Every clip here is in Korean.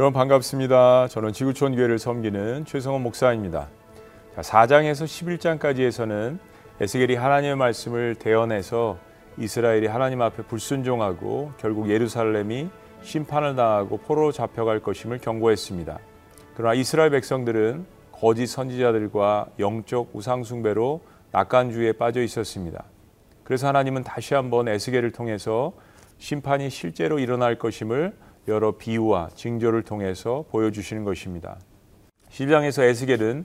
여러분 반갑습니다. 저는 지구촌 교회를 섬기는 최성원 목사입니다. 자, 4장에서 11장까지에서는 에스겔이 하나님의 말씀을 대언해서 이스라엘이 하나님 앞에 불순종하고 결국 예루살렘이 심판을 당하고 포로 잡혀갈 것임을 경고했습니다. 그러나 이스라엘 백성들은 거짓 선지자들과 영적 우상 숭배로 낙관주의에 빠져 있었습니다. 그래서 하나님은 다시 한번 에스겔을 통해서 심판이 실제로 일어날 것임을 여러 비유와 징조를 통해서 보여주시는 것입니다. 10장에서 에스겔은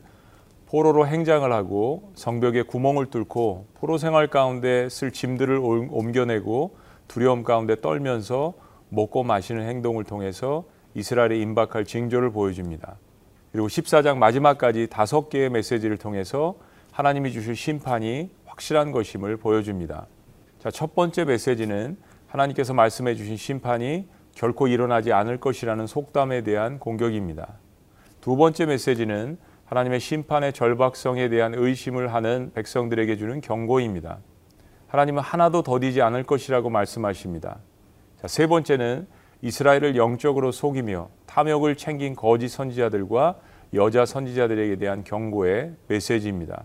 포로로 행장을 하고 성벽에 구멍을 뚫고 포로 생활 가운데 쓸 짐들을 옮겨내고 두려움 가운데 떨면서 먹고 마시는 행동을 통해서 이스라엘에 임박할 징조를 보여줍니다. 그리고 14장 마지막까지 다섯 개의 메시지를 통해서 하나님이 주실 심판이 확실한 것임을 보여줍니다. 자, 첫 번째 메시지는 하나님께서 말씀해 주신 심판이 결코 일어나지 않을 것이라는 속담에 대한 공격입니다. 두 번째 메시지는 하나님의 심판의 절박성에 대한 의심을 하는 백성들에게 주는 경고입니다. 하나님은 하나도 더디지 않을 것이라고 말씀하십니다. 자, 세 번째는 이스라엘을 영적으로 속이며 탐욕을 챙긴 거짓 선지자들과 여자 선지자들에게 대한 경고의 메시지입니다.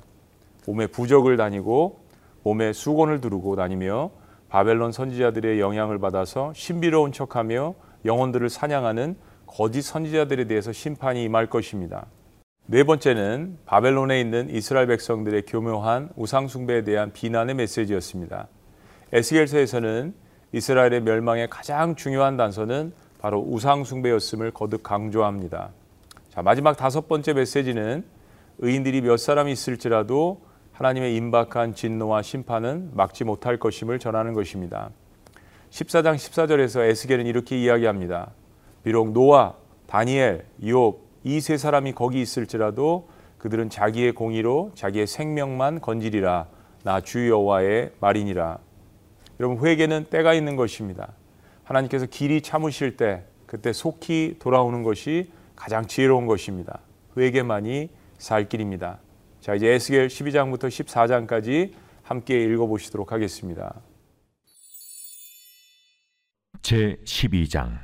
몸에 부적을 다니고 몸에 수건을 두르고 다니며 바벨론 선지자들의 영향을 받아서 신비로운 척하며 영혼들을 사냥하는 거짓 선지자들에 대해서 심판이 임할 것입니다. 네 번째는 바벨론에 있는 이스라엘 백성들의 교묘한 우상 숭배에 대한 비난의 메시지였습니다. 에스겔서에서는 이스라엘의 멸망의 가장 중요한 단서는 바로 우상 숭배였음을 거듭 강조합니다. 자, 마지막 다섯 번째 메시지는 의인들이 몇 사람 있을지라도 하나님의 임박한 진노와 심판은 막지 못할 것임을 전하는 것입니다. 14장 14절에서 에스겔은 이렇게 이야기합니다. 비록 노아, 다니엘, 욥이 세 사람이 거기 있을지라도 그들은 자기의 공의로 자기의 생명만 건지리라 나 주 여호와의 말이니라. 여러분 회개는 때가 있는 것입니다. 하나님께서 길이 참으실 때 그때 속히 돌아오는 것이 가장 지혜로운 것입니다. 회개만이 살 길입니다. 자, 이제 에스겔 12장부터 14장까지 함께 읽어 보시도록 하겠습니다. 제 12장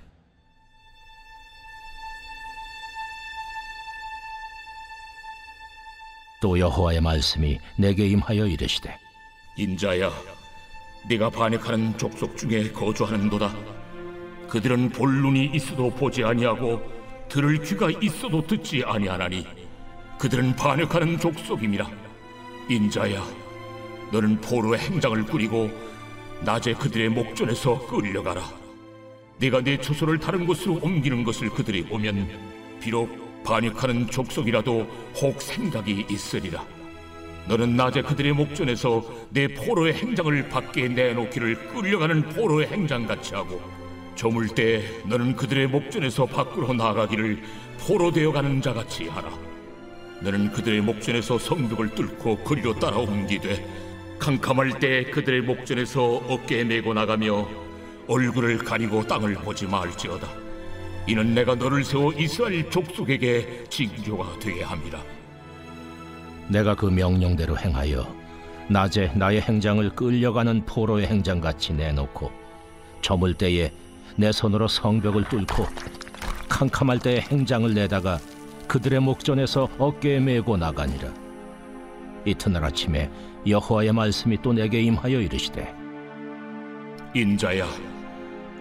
또 여호와의 말씀이 내게 임하여 이르시되 인자야 네가 반역하는 족속 중에 거주하는도다 그들은 볼 눈이 있어도 보지 아니하고 들을 귀가 있어도 듣지 아니하나니 그들은 반역하는 족속임이라. 인자야 너는 포로의 행장을 꾸리고 낮에 그들의 목전에서 끌려가라. 네가 내 초소를 다른 곳으로 옮기는 것을 그들이 보면 비록 반역하는 족속이라도 혹 생각이 있으리라. 너는 낮에 그들의 목전에서 내 포로의 행장을 밖에 내놓기를 끌려가는 포로의 행장같이 하고 저물 때 너는 그들의 목전에서 밖으로 나가기를 포로 되어 가는 자같이 하라 너는 그들의 목전에서 성벽을 뚫고 거리로 따라 옮기되 캄캄할 때 그들의 목전에서 어깨에 메고 나가며 얼굴을 가리고 땅을 보지 말지어다. 이는 내가 너를 세워 이스라엘 족속에게 징조가 되게 함이라 내가 그 명령대로 행하여 낮에 나의 행장을 끌려가는 포로의 행장같이 내놓고 저물 때에 내 손으로 성벽을 뚫고 캄캄할 때에 행장을 내다가 그들의 목전에서 어깨에 메고 나가니라. 이튿날 아침에 여호와의 말씀이 또 내게 임하여 이르시되 인자야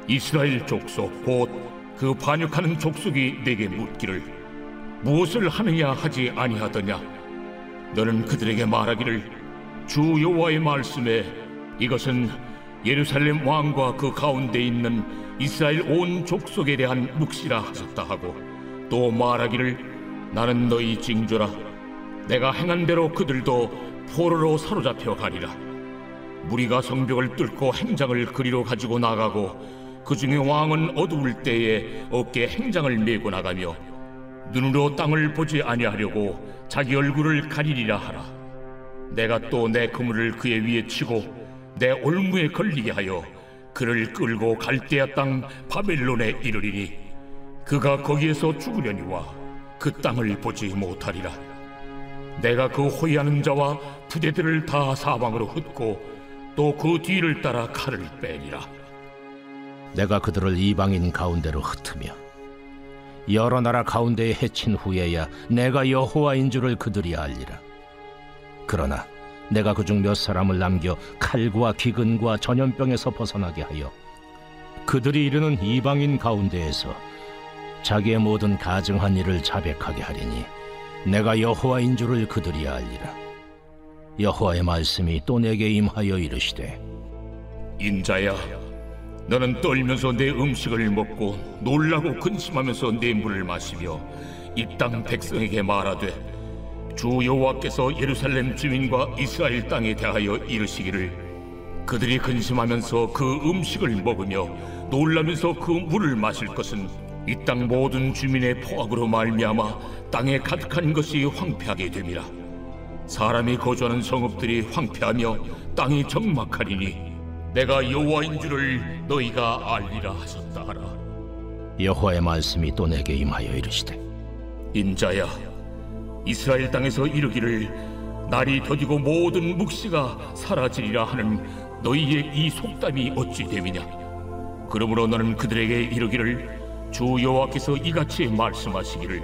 이스라엘 족속 곧 그 반역하는 족속이 내게 묻기를 무엇을 하느냐 하지 아니하더냐? 너는 그들에게 말하기를 주 여호와의 말씀에 이것은 예루살렘 왕과 그 가운데 있는 이스라엘 온 족속에 대한 묵시라 하셨다 하고 또 말하기를 나는 너희 징조라. 내가 행한 대로 그들도 포로로 사로잡혀 가리라. 무리가 성벽을 뚫고 행장을 그리로 가지고 나가고 그 중에 왕은 어두울 때에 어깨 행장을 메고 나가며 눈으로 땅을 보지 아니하려고 자기 얼굴을 가리리라 하라. 내가 또 내 그물을 그의 위에 치고 내 올무에 걸리게 하여 그를 끌고 갈대아 땅 바벨론에 이르리니 그가 거기에서 죽으려니와 그 땅을 보지 못하리라. 내가 그 호위하는 자와 부대들을 다 사방으로 흩고 또 그 뒤를 따라 칼을 빼니라. 내가 그들을 이방인 가운데로 흩으며 여러 나라 가운데에 해친 후에야 내가 여호와인 줄을 그들이 알리라. 그러나 내가 그중 몇 사람을 남겨 칼과 기근과 전염병에서 벗어나게 하여 그들이 이르는 이방인 가운데에서 자기의 모든 가증한 일을 자백하게 하리니 내가 여호와인 줄을 그들이 알리라. 여호와의 말씀이 또 내게 임하여 이르시되 인자야, 너는 떨면서 내 음식을 먹고 놀라고 근심하면서 내 물을 마시며 이 땅 백성에게 말하되 주 여호와께서 예루살렘 주민과 이스라엘 땅에 대하여 이르시기를 그들이 근심하면서 그 음식을 먹으며 놀라면서 그 물을 마실 것은 이 땅 모든 주민의 포악으로 말미암아 땅에 가득한 것이 황폐하게 됨이라. 사람이 거주하는 성읍들이 황폐하며 땅이 적막하리니 내가 여호와인 줄을 너희가 알리라 하셨다 하라. 여호와의 말씀이 또 내게 임하여 이르시되 인자야 이스라엘 땅에서 이르기를 날이 더디고 모든 묵시가 사라지리라 하는 너희의 이 속담이 어찌 됨이냐? 그러므로 너는 그들에게 이르기를 주 여호와께서 이같이 말씀하시기를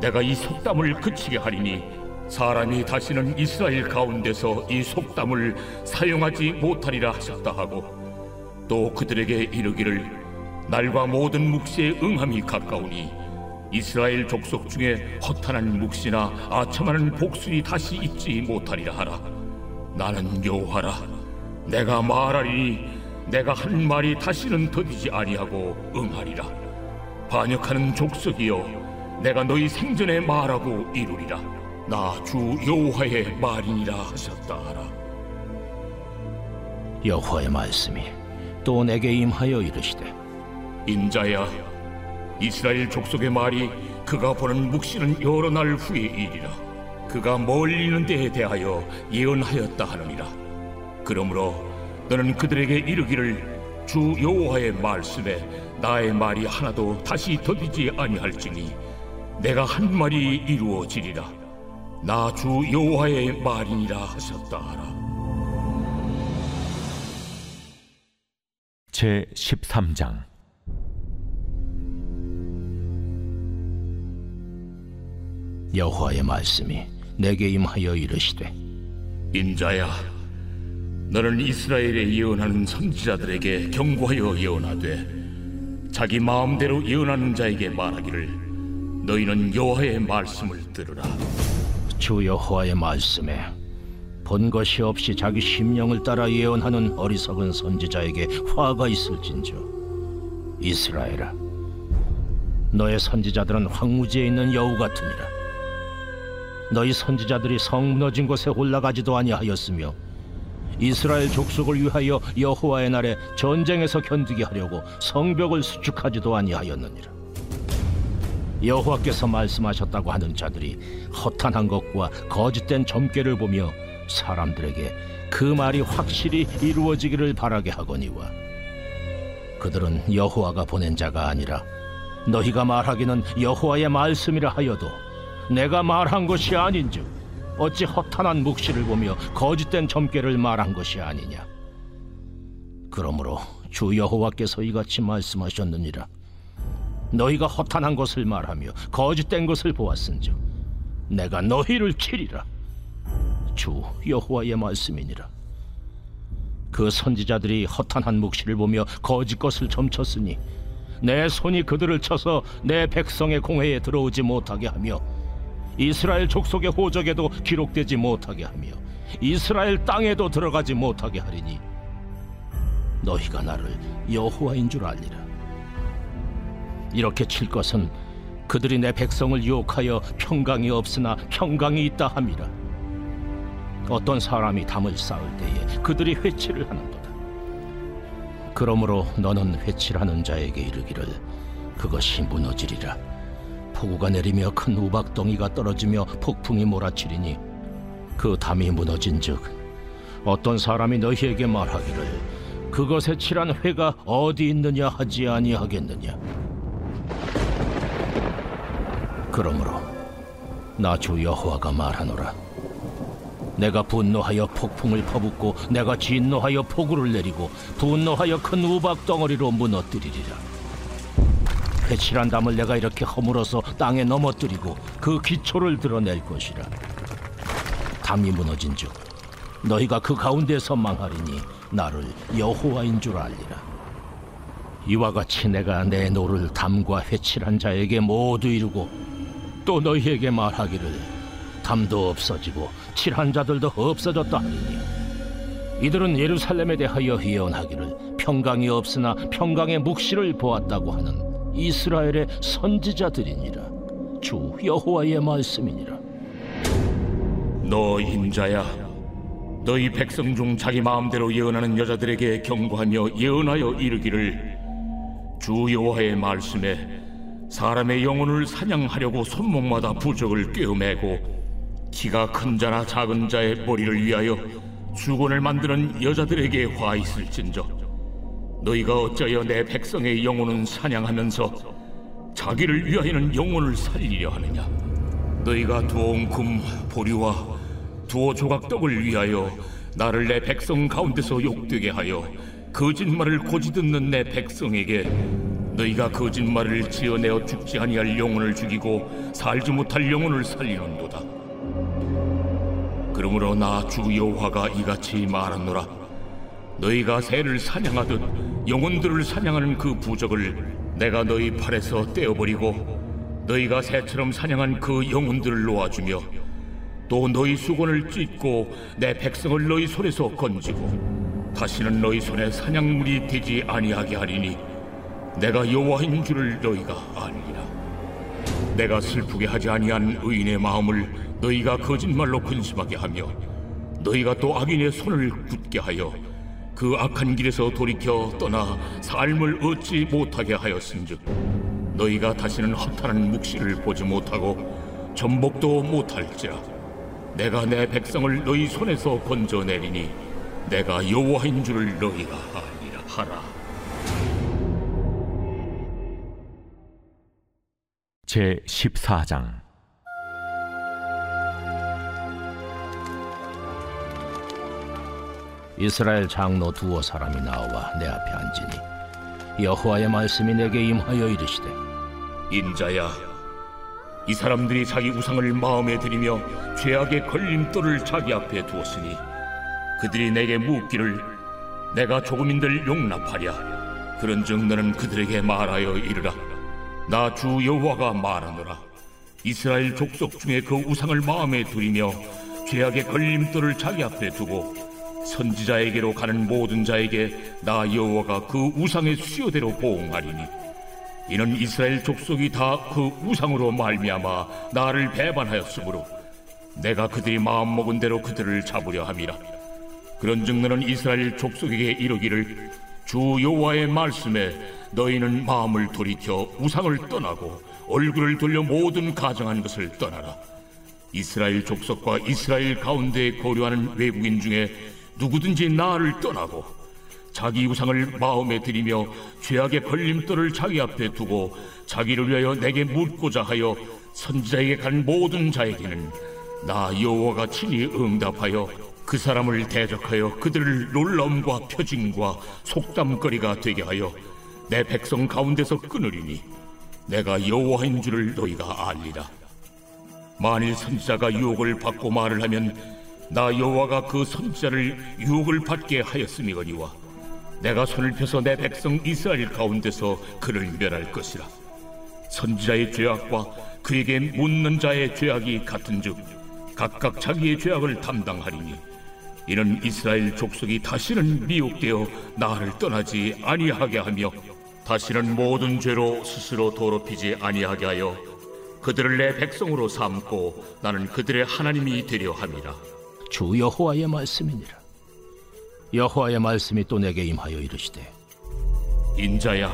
내가 이 속담을 그치게 하리니 사람이 다시는 이스라엘 가운데서 이 속담을 사용하지 못하리라 하셨다 하고 또 그들에게 이르기를 날과 모든 묵시의 응함이 가까우니 이스라엘 족속 중에 허탄한 묵시나 아첨하는 복순이 다시 있지 못하리라 하라. 나는 여호와라. 내가 말하리니 내가 한 말이 다시는 더디지 아니하고 응하리라 반역하는 족속이여 내가 너희 생전에 말하고 이루리라. 나 주 여호와의 말이니라 하셨다 하라. 여호와의 말씀이 또 내게 임하여 이르시되 인자야 이스라엘 족속의 말이 그가 보는 묵시는 여러 날 후의 일이라. 그가 멀리 있는 데에 대하여 예언하였다 하느니라. 그러므로 너는 그들에게 이르기를 주 여호와의 말씀에 나의 말이 하나도 다시 더디지 아니할지니 내가 한 말이 이루어지리라. 나 주 여호와의 말이니라 하셨다 하라. 제 13장. 여호와의 말씀이 내게 임하여 이르시되 인자야, 너는 이스라엘에 예언하는 선지자들에게 경고하여 예언하되 자기 마음대로 예언하는 자에게 말하기를 너희는 여호와의 말씀을 들으라. 주 여호와의 말씀에 본 것이 없이 자기 심령을 따라 예언하는 어리석은 선지자에게 화가 있을진저 이스라엘아 너의 선지자들은 황무지에 있는 여우 같으니라 너희 선지자들이 성 무너진 곳에 올라가지도 아니하였으며 이스라엘 족속을 위하여 여호와의 날에 전쟁에서 견디게 하려고 성벽을 수축하지도 아니하였느니라. 여호와께서 말씀하셨다고 하는 자들이 허탄한 것과 거짓된 점괘를 보며 사람들에게 그 말이 확실히 이루어지기를 바라게 하거니와 그들은 여호와가 보낸 자가 아니라 너희가 말하기는 여호와의 말씀이라 하여도 내가 말한 것이 아닌즉 어찌 허탄한 묵시를 보며 거짓된 점괘를 말한 것이 아니냐? 그러므로 주 여호와께서 이같이 말씀하셨느니라. 너희가 허탄한 것을 말하며 거짓된 것을 보았은즉 내가 너희를 치리라. 주 여호와의 말씀이니라. 그 선지자들이 허탄한 묵시를 보며 거짓 것을 점쳤으니 내 손이 그들을 쳐서 내 백성의 공회에 들어오지 못하게 하며 이스라엘 족속의 호적에도 기록되지 못하게 하며 이스라엘 땅에도 들어가지 못하게 하리니 너희가 나를 여호와인 줄 알리라. 이렇게 칠 것은 그들이 내 백성을 유혹하여 평강이 없으나 평강이 있다 함이라. 어떤 사람이 담을 쌓을 때에 그들이 회치를 하는도다. 그러므로 너는 회칠하는 자에게 이르기를 그것이 무너지리라 폭우가 내리며 큰 우박덩이가 떨어지며 폭풍이 몰아치리니 그 담이 무너진즉 어떤 사람이 너희에게 말하기를 그것에 칠한 회가 어디 있느냐 하지 아니하겠느냐? 그러므로 나 주 여호와가 말하노라. 내가 분노하여 폭풍을 퍼붓고 내가 진노하여 폭우를 내리고 분노하여 큰 우박 덩어리로 무너뜨리리라 칠한 담을 내가 이렇게 허물어서 땅에 넘어뜨리고 그 기초를 드러낼 것이라. 담이 무너진 즉 너희가 그 가운데서 망하리니 나를 여호와인 줄 알리라. 이와 같이 내가 내 노를 담과 회칠한 자에게 모두 이루고 또 너희에게 말하기를 담도 없어지고 칠한 자들도 없어졌다 하리니 이들은 예루살렘에 대하여 예언하기를 평강이 없으나 평강의 묵시를 보았다고 하는 이스라엘의 선지자들이니라. 주 여호와의 말씀이니라. 너 인자야 너희 백성 중 자기 마음대로 예언하는 여자들에게 경고하며 예언하여 이르기를 주 여호와의 말씀에 사람의 영혼을 사냥하려고 손목마다 부적을 꿰어매고 키가 큰 자나 작은 자의 머리를 위하여 수건을 만드는 여자들에게 화 있을진저 너희가 어찌하여 내 백성의 영혼은 사냥하면서 자기를 위하여는 영혼을 살리려 하느냐? 너희가 두어온 금 보리와 두어 조각 떡을 위하여 나를 내 백성 가운데서 욕되게 하여 거짓말을 고지 듣는 내 백성에게 너희가 거짓말을 지어내어 죽지 아니할 영혼을 죽이고 살지 못할 영혼을 살리는도다. 그러므로 나 주 여호와가 이같이 말하노라 너희가 새를 사냥하듯 영혼들을 사냥하는 그 부적을 내가 너희 팔에서 떼어버리고 너희가 새처럼 사냥한 그 영혼들을 놓아주며 또 너희 수건을 찢고 내 백성을 너희 손에서 건지고 다시는 너희 손에 사냥물이 되지 아니하게 하리니 내가 여호와인 줄을 너희가 아니라. 내가 슬프게 하지 아니한 의인의 마음을 너희가 거짓말로 근심하게 하며 너희가 또 악인의 손을 굳게 하여 그 악한 길에서 돌이켜 떠나 삶을 얻지 못하게 하였은즉 너희가 다시는 허탄한 묵시를 보지 못하고 전복도 못할지라. 내가 내 백성을 너희 손에서 건져내리니 내가 여호와인 줄을 너희가 아니라 하라. 제 14장 이스라엘 장로 두어 사람이 나와 내 앞에 앉으니 여호와의 말씀이 내게 임하여 이르시되 인자야 이 사람들이 자기 우상을 마음에 들이며 죄악의 걸림돌을 자기 앞에 두었으니 그들이 내게 묻기를 내가 조금인들 용납하랴. 그런즉 너는 그들에게 말하여 이르라. 나 주 여호와가 말하노라. 이스라엘 족속 중에 그 우상을 마음에 들이며 죄악의 걸림돌을 자기 앞에 두고 선지자에게로 가는 모든 자에게 나 여호와가 그 우상의 수요대로 보응하리니 이는 이스라엘 족속이 다 그 우상으로 말미암아 나를 배반하였으므로 내가 그들이 마음 먹은 대로 그들을 잡으려 함이라. 그런즉 너는 이스라엘 족속에게 이르기를 주 여호와의 말씀에 너희는 마음을 돌이켜 우상을 떠나고 얼굴을 돌려 모든 가정한 것을 떠나라. 이스라엘 족속과 이스라엘 가운데 거류하는 외국인 중에 누구든지 나를 떠나고 자기 우상을 마음에 들이며 죄악의 걸림돌을 자기 앞에 두고 자기를 위하여 내게 묻고자 하여 선지자에게 간 모든 자에게는 나 여호와가 친히 응답하여 그 사람을 대적하여 그들을 놀라움과 표징과 속담거리가 되게 하여 내 백성 가운데서 끊으리니 내가 여호와인 줄을 너희가 알리라. 만일 선지자가 유혹을 받고 말을 하면 나 여호와가 그 선지자를 유혹을 받게 하였음이거니와 내가 손을 펴서 내 백성 이스라엘 가운데서 그를 멸할 것이라. 선지자의 죄악과 그에게 묻는 자의 죄악이 같은즉 각각 자기의 죄악을 담당하리니 이는 이스라엘 족속이 다시는 미혹되어 나를 떠나지 아니하게 하며 다시는 모든 죄로 스스로 더럽히지 아니하게 하여 그들을 내 백성으로 삼고 나는 그들의 하나님이 되려 함이라 주 여호와의 말씀이니라. 여호와의 말씀이 또 내게 임하여 이르시되 인자야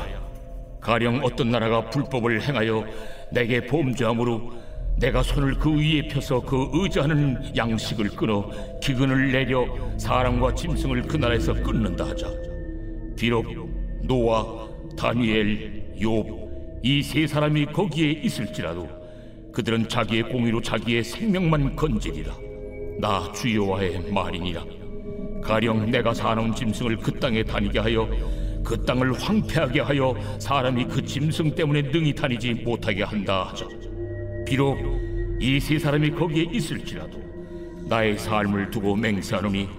가령 어떤 나라가 불법을 행하여 내게 범죄함으로 내가 손을 그 위에 펴서 그 의지하는 양식을 끊어 기근을 내려 사람과 짐승을 그 나라에서 끊는다 하자. 비록 노아 다니엘 욥 이 세 사람이 거기에 있을지라도 그들은 자기의 공의로 자기의 생명만 건지리라 나 주여와의 말이니라 가령 내가 사나운 짐승을 그 땅에 다니게 하여 그 땅을 황폐하게 하여 사람이 그 짐승 때문에 능히 다니지 못하게 한다 하죠. 비록 이 세 사람이 거기에 있을지라도 나의 삶을 두고 맹세하노니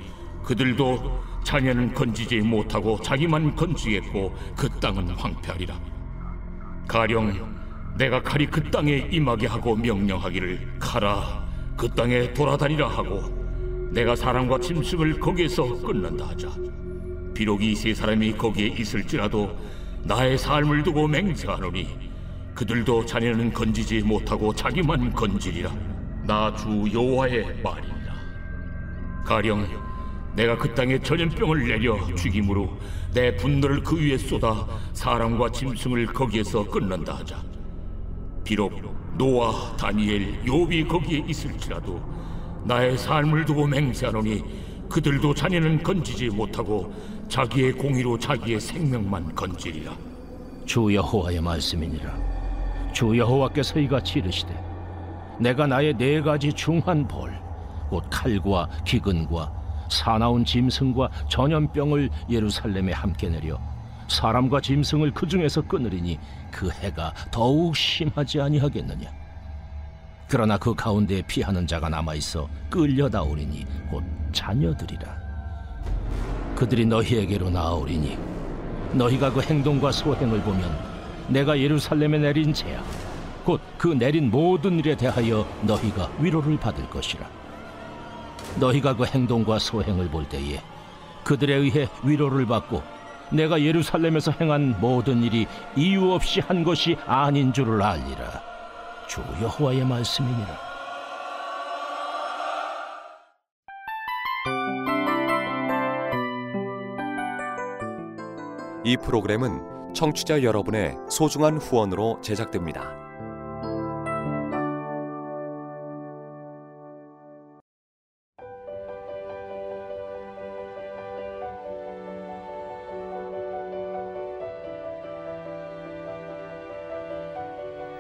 그들도 자녀는 건지지 못하고 자기만 건지겠고 그 땅은 황폐하리라. 가령 내가 칼이 그 땅에 임하게 하고 명령하기를 가라 그 땅에 돌아다니라 하고 내가 사람과 짐승을 거기에서 끊는다 하자. 비록 이 세 사람이 거기에 있을지라도 나의 삶을 두고 맹세하노니 그들도 자녀는 건지지 못하고 자기만 건지리라. 나 주 여호와의 말이니라. 가령 내가 그 땅에 전염병을 내려 죽임으로 내 분노를 그 위에 쏟아 사람과 짐승을 거기에서 끊는다 하자. 비록 노아, 다니엘, 욥이 거기에 있을지라도 나의 삶을 두고 맹세하노니 그들도 자녀는 건지지 못하고 자기의 공의로 자기의 생명만 건지리라. 주 여호와의 말씀이니라 주 여호와께서 이같이 이르시되 내가 나의 네 가지 중한 벌 곧 칼과 기근과 사나운 짐승과 전염병을 예루살렘에 함께 내려 사람과 짐승을 그 중에서 끊으리니 그 해가 더욱 심하지 아니하겠느냐? 그러나 그 가운데에 피하는 자가 남아 있어 끌려다 오리니 곧 자녀들이라. 그들이 너희에게로 나아오리니 너희가 그 행동과 소행을 보면 내가 예루살렘에 내린 죄야 곧 그 내린 모든 일에 대하여 너희가 위로를 받을 것이라. 너희가 그 행동과 소행을 볼 때에 그들에 의해 위로를 받고 내가 예루살렘에서 행한 모든 일이 이유 없이 한 것이 아닌 줄을 알리라 주 여호와의 말씀이니라 이 프로그램은 청취자 여러분의 소중한 후원으로 제작됩니다.